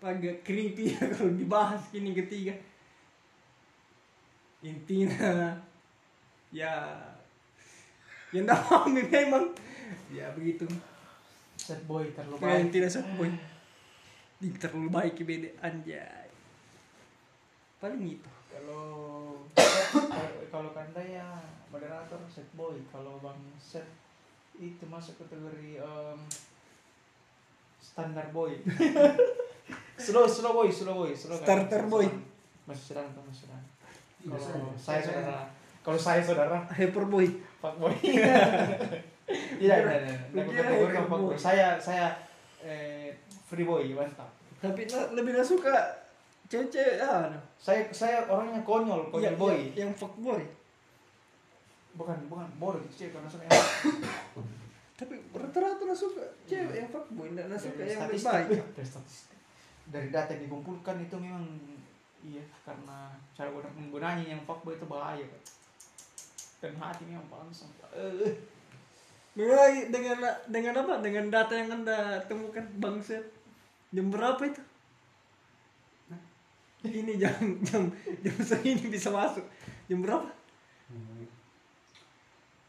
Agak creepy ya kalau dibahas ini ketiga. Intinya ya yang tahu memang. Ya begitu. Set boy terlalu kayak baik. tidak boy Pinter lu baik ya, beda anjay. Paling itu. Kalau kalau Kanda ya moderator set boy, kalau Bang set itu masuk kategori um, standar boy. slow slow boy, slow boy, slow kan? Starter kan? boy. Masih serang tuh, masih serang. Iya, kalau saya saudara, kalau saya saudara, hyper boy, fuck boy. Iya, iya, iya. iya. Saya saya eh, free boy, mantap. Tapi na- lebih gak suka cewek-cewek ah. Saya, saya orangnya konyol, konyol Yang- boy. Yang, yang fuck boy. Bukan, bukan bodoh gitu cewek karena saya Tapi rata-rata gak suka cewek yang fuck boy. Gak suka yang statistik, baik. dari statistik. Dari data yang dikumpulkan itu memang iya karena cara guna- menggunanya yang fuckboy itu bahaya kan. Dan hati memang langsung. Eh, Mulai dengan dengan apa? Dengan data yang anda temukan bangset. Jam berapa itu? Ini jam jam jam segini bisa masuk. Jam berapa?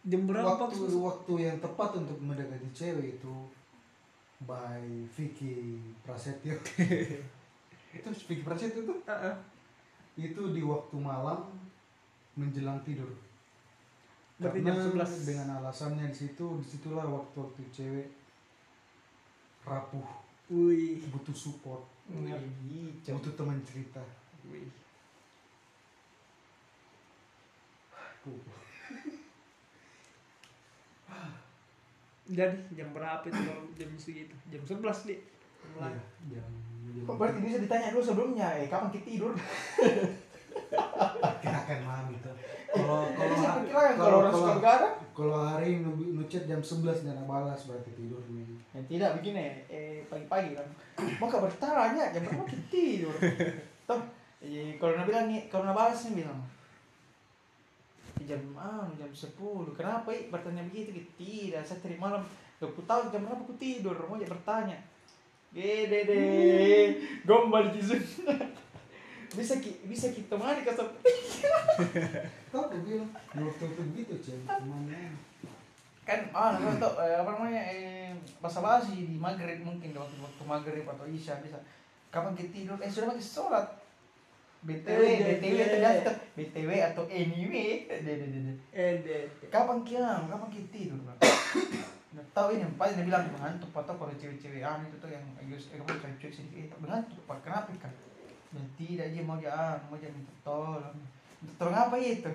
Jam berapa? waktu Pak? waktu yang tepat untuk mendekati cewek itu by Vicky Prasetyo itu Vicky Prasetyo tuh Ah, ah. itu di waktu malam menjelang tidur Berarti jam 11. dengan alasannya di situ di situlah waktu-waktu cewek rapuh Wih. butuh support cowok. butuh teman cerita Wih. Jadi jam berapa itu kalau jam segitu? Jam 11 deh. Mulai. Iya, jam Kok berarti bisa ditanya dulu sebelumnya, eh kapan kita tidur? kirakan malam itu kalau kalau kalau orang suka begadang. kalau hari nucet jam 11 jangan balas berarti tidur nih Ya tidak begini, eh pagi-pagi kan. Maka bertanya jam berapa kita tidur? Toh, eh, kalau bilang nih, kalau balas nih bilang "Eh, jam ah jam 10 kenapa bertanya begitu gitu tidak saya tadi malam gak ku tahu jam berapa aku tidur mau bertanya gede deh gombal kisun bisa ki bisa kita mari kasar Tahu aku bilang di waktu itu begitu cewek temannya kan ah nggak tahu eh, apa namanya eh basa basi di maghrib mungkin waktu waktu maghrib atau isya bisa. Kapan kita tidur? Eh sudah pakai sholat. Btw Eh, btw eh, ternyata btw atau anyway. Deh deh deh deh. Eh, deh. kapan kiam? Kapan kita tidur bang? Nggak tahu ini paling dia bilang mengantuk atau kalau cewek-cewek. Ah itu tuh yang agak eh kamu cewek sedikit. Eh, mengantuk pak. Kenapa kan ya tidak aja mau jangan mau jangan minta tolong minta tolong apa itu?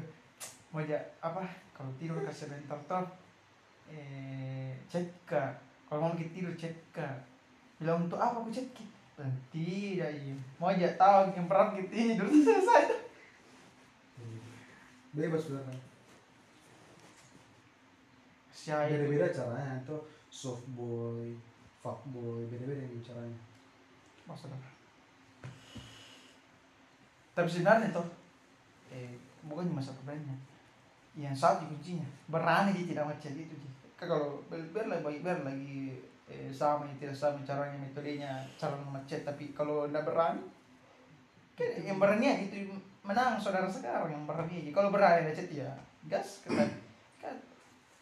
Mau ja apa? Kalau tidur kasih bentar tol. Eh cek kak kalau mau kita tidur cek kak bilang untuk apa aku cek dan tidak iya mau aja tahu yang pernah kita tidur. Selesai. Bebas sebenarnya. Siapa beda-beda caranya. Itu soft boy fuck boy beda-beda caranya masalah tapi sebenarnya tuh eh bukan cuma satu brandnya. Yang satu kuncinya berani dia tidak macam itu Ji. Kan kalau biar lagi biar lagi eh, sama tidak sama caranya metodenya cara macet tapi kalau tidak berani kan yang berani itu menang saudara sekarang yang berani aja. Kalau berani macet ya gas kan, kan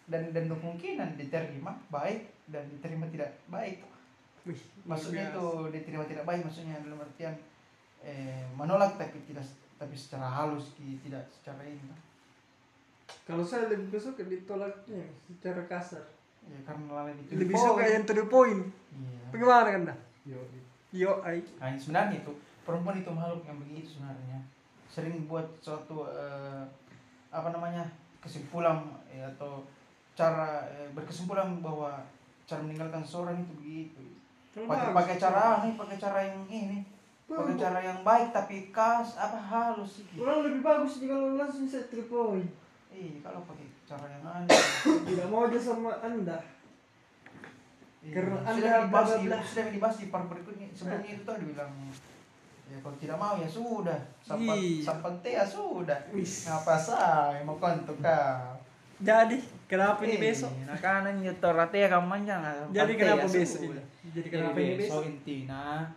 dan dan kemungkinan diterima baik dan diterima tidak baik. Wih, maksudnya itu diterima tidak baik maksudnya dalam artian eh, menolak tapi tidak tapi secara halus ki- tidak secara ini Kalau saya lebih suka ditolaknya secara kasar. ya karena lain itu Lebih suka yang to the point. iya. Bagaimana kan dah? yo Yo, ai. nah, sebenarnya itu perempuan itu makhluk yang begitu sebenarnya sering buat suatu eh, apa namanya kesimpulan eh, atau cara eh, berkesimpulan bahwa cara meninggalkan seorang itu begitu pakai pakai cara ini pakai cara yang ini pakai cara yang baik tapi kas apa halus sih Kurang lebih bagus jika lo langsung set the point. eh kalau pakai cara yang aneh Tidak mau aja sama anda. Iya, Karena sudah Anda dibahas di, sudah dibahas di part berikutnya sebelumnya itu tuh dibilang ya kalau tidak mau ya sudah sampan Iya. sampan teh ya sudah ngapa saya mau kontuk kau Jadi, kenapa ini Eh, besok? nah kanan nyetor rate ya kamu manjang Jadi kenapa besok ini? Jadi kenapa ini besok besok? intina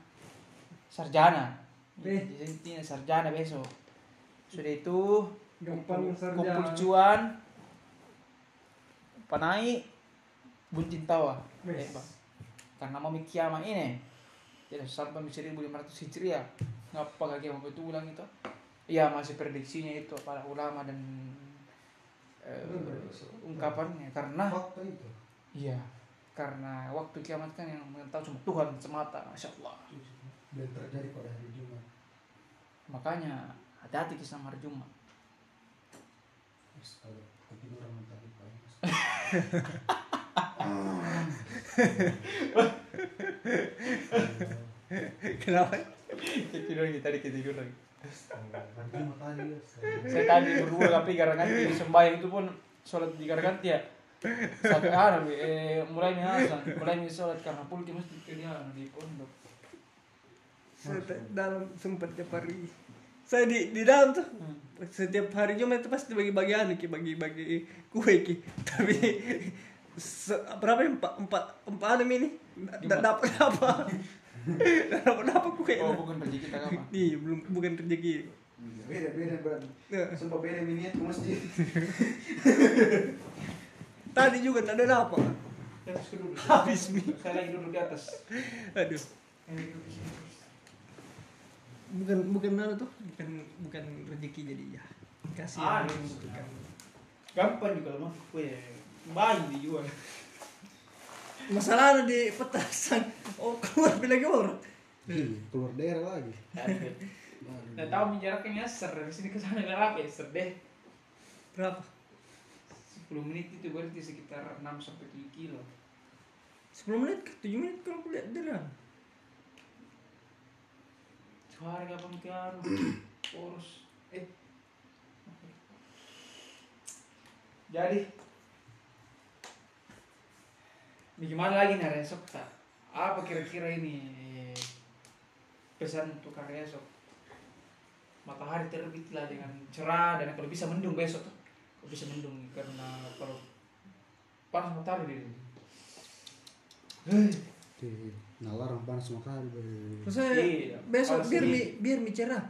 sarjana. Jadi intinya sarjana besok. Sudah itu Gampang kumpul- sarjana. kumpul cuan panai buntin tawa. Eh, karena mau kiamat ini. Tidak sampai 1500 hijriah ngapa kaki mau itu ulang itu? Ya masih prediksinya itu para ulama dan eh, ungkapannya. Karena fakta itu. Iya. Karena waktu kiamat kan yang mengetahui cuma Tuhan semata masya Allah dan terjadi pada hari Jumat. Makanya hati-hati kisah hari Jumat. Ketiduran. Kenapa? ketiduran kita tadi ketiduran Hari tadi ya saya- tadi berdua tapi karena kan di sembahyang itu pun sholat di karena ya. Sampai anu eh, mulai nih mulai nih sholat karena pulki mesti ke dia anu, di pondok dalam sempat tiap hari. Saya di di dalam tuh. Setiap hari Jumat itu pasti bagi-bagi anu ki bagi-bagi kue ki. Tapi se- berapa ya? Empat empat empat anu ini? Dapat apa dapat apa kue. Oh bukan rezeki kita apa iya belum bukan rezeki beda beda berarti Ya. sumpah beda miniat ke masjid. Tadi juga ada apa. Terus ke duduk. Habis, Mi. saya lagi duduk di atas. Aduh Ini duduk di sini. Bukan bukan anu tuh bukan bukan rezeki jadi ya. Kasih Ah, yang iya. membutuhkan. gampang juga mah kue banyak dijual masalahnya di petasan. Oh keluar lagi orang Ih, keluar daerah lagi. Nah, tahu jaraknya ser. Dari sini ke sana berapa ya ser deh. Berapa? 10 menit itu berarti sekitar 6 sampai 7 kilo. 10 menit ke 7 menit kalau aku lihat ke anu Urus Eh. Jadi. Ini gimana lagi nih hari esok tak? Apa kira-kira ini pesan untuk hari esok? Matahari terbitlah dengan cerah dan kalau bisa mendung besok tuh. Kalau bisa mendung karena kalau panas matahari di Hei, Oke, nah larang panas terus saya Iya, besok biar mi biar mi cerah.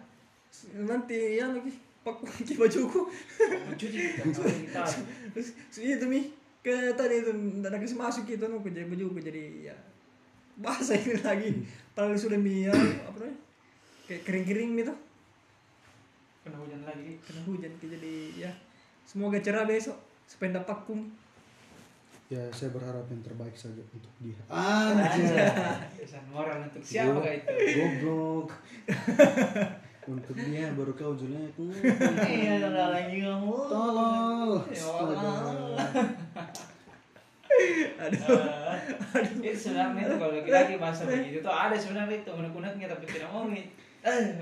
Nanti ya lagi pakai kunci bajuku terus itu mi. Ke tadi itu nggak kasih masuk gitu nu jadi bajuku jadi ya basah ini lagi. Padahal sudah mi ya, apa namanya? Kayak kering-kering gitu kena hujan lagi. Kena hujan jadi ya semoga cerah besok sepeda pakum Ya, saya berharap yang terbaik saja untuk dia. Anjay. Pesan moral untuk siapa kah itu? Goblok. untuk dia baru kau jelek. Iya, lagi kamu. Tolol. Ya Allah. aduh Itu sebenarnya itu kalau lagi-lagi bahasa begitu tuh ada sebenarnya itu unek-uneknya tapi tidak mau nih. Eh,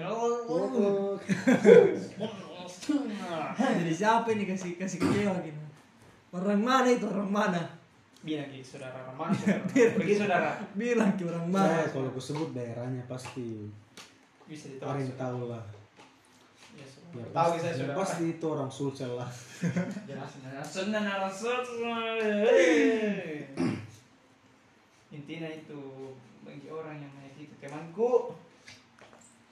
jadi siapa ini kasih kasih kecewa gitu orang mana itu orang mana Bilang gitu saudara Rahman, saudara. Pergi saudara. bilang ke orang Saya mana kalau aku sebut daerahnya pasti Bisa yang ditebak. tahu lah. Ya, Ya. Tahu pasti, saya ya, pasti itu orang Sulsel lah. Jelas, jelas. Sunan Rasul. Intinya itu bagi orang yang menyakiti temanku.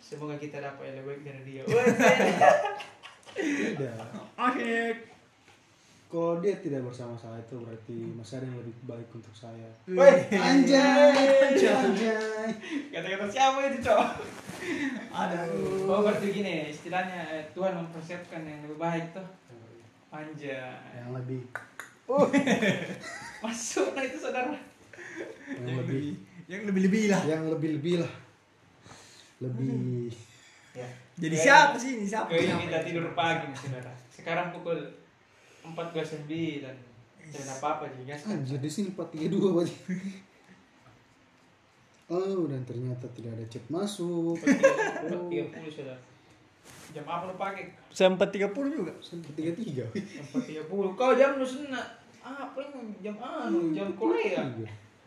Semoga kita dapat yang lebih baik dari dia. Akhir Kalau dia tidak bersama saya itu berarti masih ada yang lebih baik untuk saya. Woi, Anjay, anjay. Kata-kata siapa itu, Cok? aduh Oh, berarti gini, istilahnya eh, Tuhan mempersiapkan yang lebih baik tuh. Anjay. Yang lebih, Masuk nah itu saudara. yang lebih, yang lebih lebih lah yang lebih lebih lah. Lebih. Ya. jadi siapa sih ini siapa kita ini? tidur pagi nih, saudara. Sekarang pukul 14.09 dan apa-apa juga Anjir di sini 432 berarti. Oh, dan ternyata tidak ada chat masuk. 4.30 saudara. Jam apa lo pakai? sempat 30 juga Sampai 33. Jam 4.30. Kau jam lu sana. Apa ini jam anu? Jam Korea.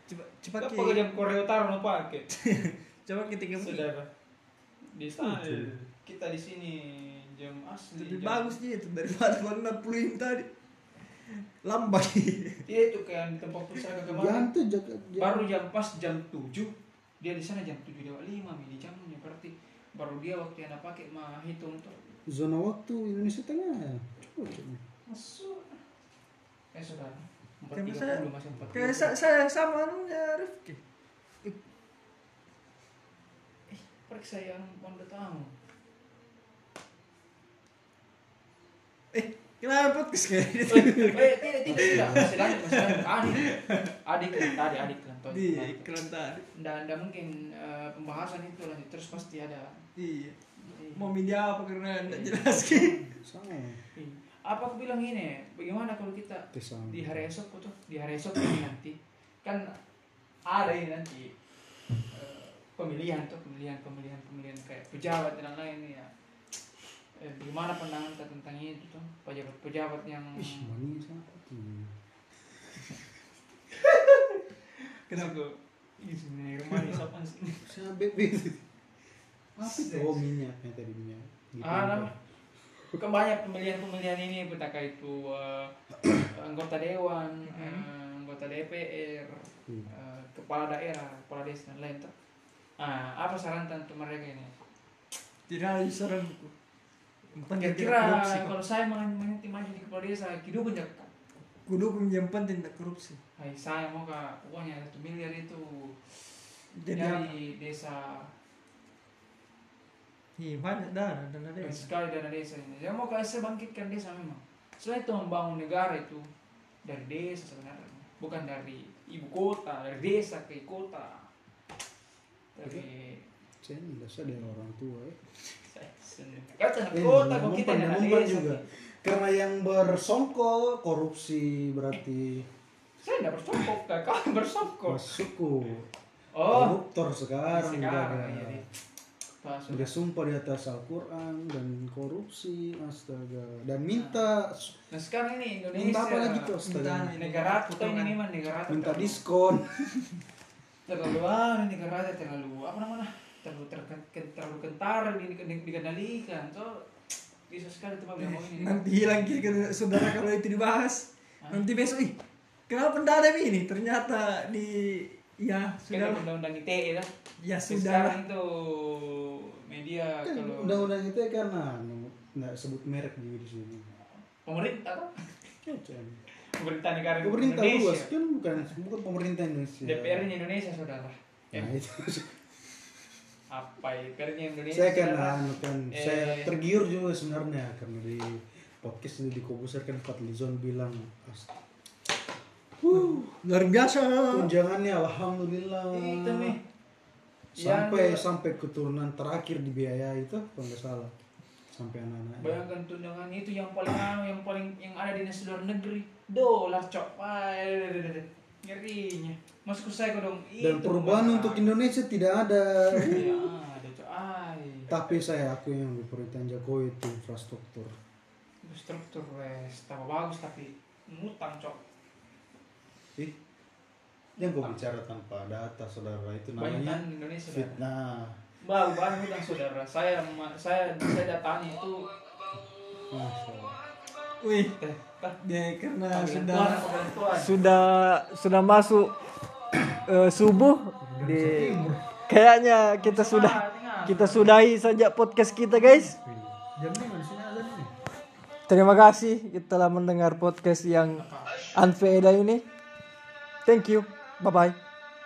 coba coba Apa ke pakai jam Korea Utara lo pakai? coba kita ke Saudara. Di sana kita di sini jam asli. lebih jam- bagus dia itu daripada 60 yang tadi lambat Dia itu kayak di tempat pusaka kemarin. tuh jaga. Baru jam pas jam 7 dia di sana jam 7 lewat 5 mi di jamnya berarti baru dia waktu yang pakai mah hitung tuh Zona waktu Indonesia Tengah. Coba. masuk eh saudara Karena saya- 4.30 masih 4.30 kayak sa- saya sama anunya Rifki eh periksa yang anda tahu eh Kenapa podcast kayak gitu? Eh, tidak, tidak, tidak. Masih lanjut, masih lanjut. Adik, adik tadi, adik kan tadi. Di iklan tadi. Nggak, nggak mungkin eh, pembahasan itu lanjut terus pasti ada. Iya. Mau media apa karena enggak jelas ki. sama Iya. Apa aku bilang ini? Bagaimana kalau kita sama di hari esok tuh di hari esok ini nanti kan ada ini nanti eh, pemilihan tuh pemilihan pemilihan pemilihan kayak pejabat dan lain-lain ya eh, gimana pandangan kita tentang itu tuh pejabat pejabat yang mani sama tuh? Kenapa? Ini rumah ini siapa sih? Sama bebe apa itu oh minyak yang tadi minyak. Gitu. ah bukan banyak pemilihan pemilihan ini betapa itu eh, anggota dewan eh, anggota DPR Hmm. eh, kepala daerah kepala desa dan lain tuh ah apa saran untuk mereka ini? Tidak ada saranku. Kira-kira kok. kalau saya mengen- mengerti maju di kepala desa, kidu banyak Kudukung yang penting tidak korupsi. Hai, saya mau ke pokoknya satu miliar itu Jadi apa? dari desa Iya banyak dana dana banyak desa. sekali dana desa ini. Saya mau kasih bangkitkan desa memang. Selain itu membangun negara itu dari desa sebenarnya, bukan dari ibu kota, dari desa ke kota. Dari saya tidak sadar orang tua ya kata kota kok ngomong kita pandai dana ngomong desa. juga karena yang bersongkol korupsi berarti Saya tidak bersongkok, kau bersongkok. masukku Oh, koruptor sekarang, sekarang jaga. Di. Pak, sudah. bersumpah di atas Al-Quran dan korupsi astaga dan minta Nah sekarang ini Indonesia minta apa lagi tuh astaga Minta- negara kita ini memang negara minta diskon terlalu anu negara terlalu apa namanya terlalu ter, terlalu kentar di, di, dikendalikan so bisa sekali tuh mau ini Nanti hilang ki ke saudara kalau itu dibahas. Hah? Nanti besok ih kenapa tidak ada ini? Ternyata di ya sudah undang-undang ITE lah ya sudah sekarang itu media kan kalau undang-undang itu kan anu, nggak sebut merek juga di sini pemerintah Kecam. pemerintah negara pemerintah luas kan bukan bukan pemerintah Indonesia DPR Indonesia saudara nah, itu. Apa ya DPR nya Indonesia saya kan anu kan Eh. saya tergiur juga sebenarnya karena di podcast ini di Kobuser kan Fadlizon bilang "Ast- luar biasa. tunjangannya alhamdulillah itu nih sampai Yang- sampai keturunan terakhir dibiayai itu kalau nggak salah sampai anak-anak Bayangkan tunjangan itu yang paling yang paling yang ada di luar negeri. Dolar cok. Ngerinya. Masuk saya dong. dan perubahan untuk Indonesia tidak ada Ya. Ay. tapi saya aku yang di pemerintahan Jokowi itu infrastruktur Struktur wes tambah bagus tapi ngutang cok. ih yang kau bicara tanpa data saudara itu Banyak namanya Indonesia. fitnah Baru baru ngutang saudara. Saya saya saya datangi itu. Wih, eh? Ya karena Panggilan sudah sudah sudah masuk eh, subuh di kayaknya kita sudah kita sudahi saja podcast kita guys. Terima kasih kita telah mendengar podcast yang unfaedah ini. Thank you. Bye bye